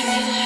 dream.